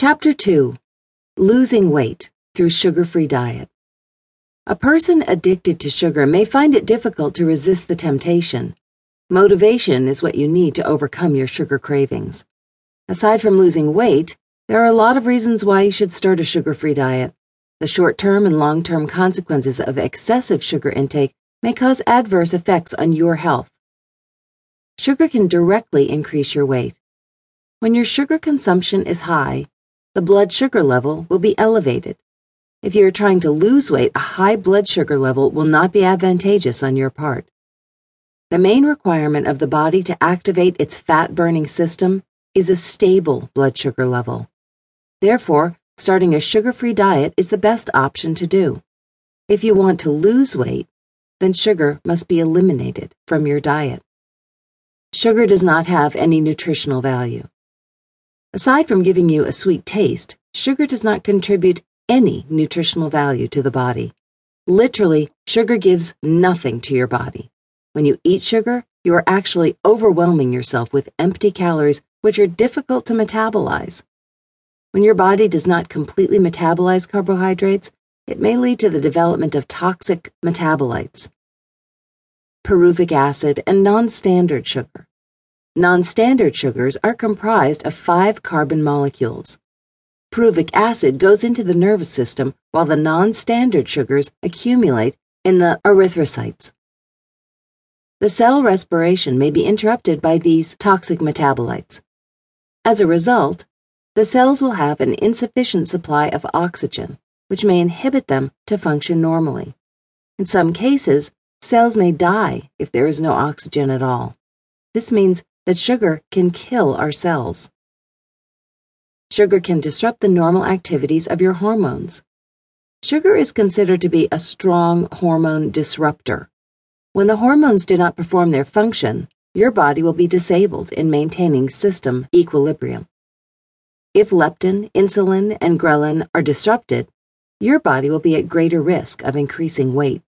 Chapter 2 Losing Weight Through Sugar Free Diet. A person addicted to sugar may find it difficult to resist the temptation. Motivation is what you need to overcome your sugar cravings. Aside from losing weight, there are a lot of reasons why you should start a sugar free diet. The short term and long term consequences of excessive sugar intake may cause adverse effects on your health. Sugar can directly increase your weight. When your sugar consumption is high, the blood sugar level will be elevated. If you are trying to lose weight, a high blood sugar level will not be advantageous on your part. The main requirement of the body to activate its fat burning system is a stable blood sugar level. Therefore, starting a sugar free diet is the best option to do. If you want to lose weight, then sugar must be eliminated from your diet. Sugar does not have any nutritional value. Aside from giving you a sweet taste, sugar does not contribute any nutritional value to the body. Literally, sugar gives nothing to your body. When you eat sugar, you are actually overwhelming yourself with empty calories which are difficult to metabolize. When your body does not completely metabolize carbohydrates, it may lead to the development of toxic metabolites pyruvic acid, and non-standard sugar. Non-standard sugars are comprised of five carbon molecules. Pyruvic acid goes into the nervous system while the non-standard sugars accumulate in the erythrocytes. The cell respiration may be interrupted by these toxic metabolites. As a result, the cells will have an insufficient supply of oxygen, which may inhibit them to function normally. In some cases, Cells may die if there is no oxygen at all. This means that sugar can kill our cells. Sugar can disrupt the normal activities of your hormones. Sugar is considered to be a strong hormone disruptor. When the hormones do not perform their function, your body will be disabled in maintaining system equilibrium. If leptin, insulin, and ghrelin are disrupted, your body will be at greater risk of increasing weight.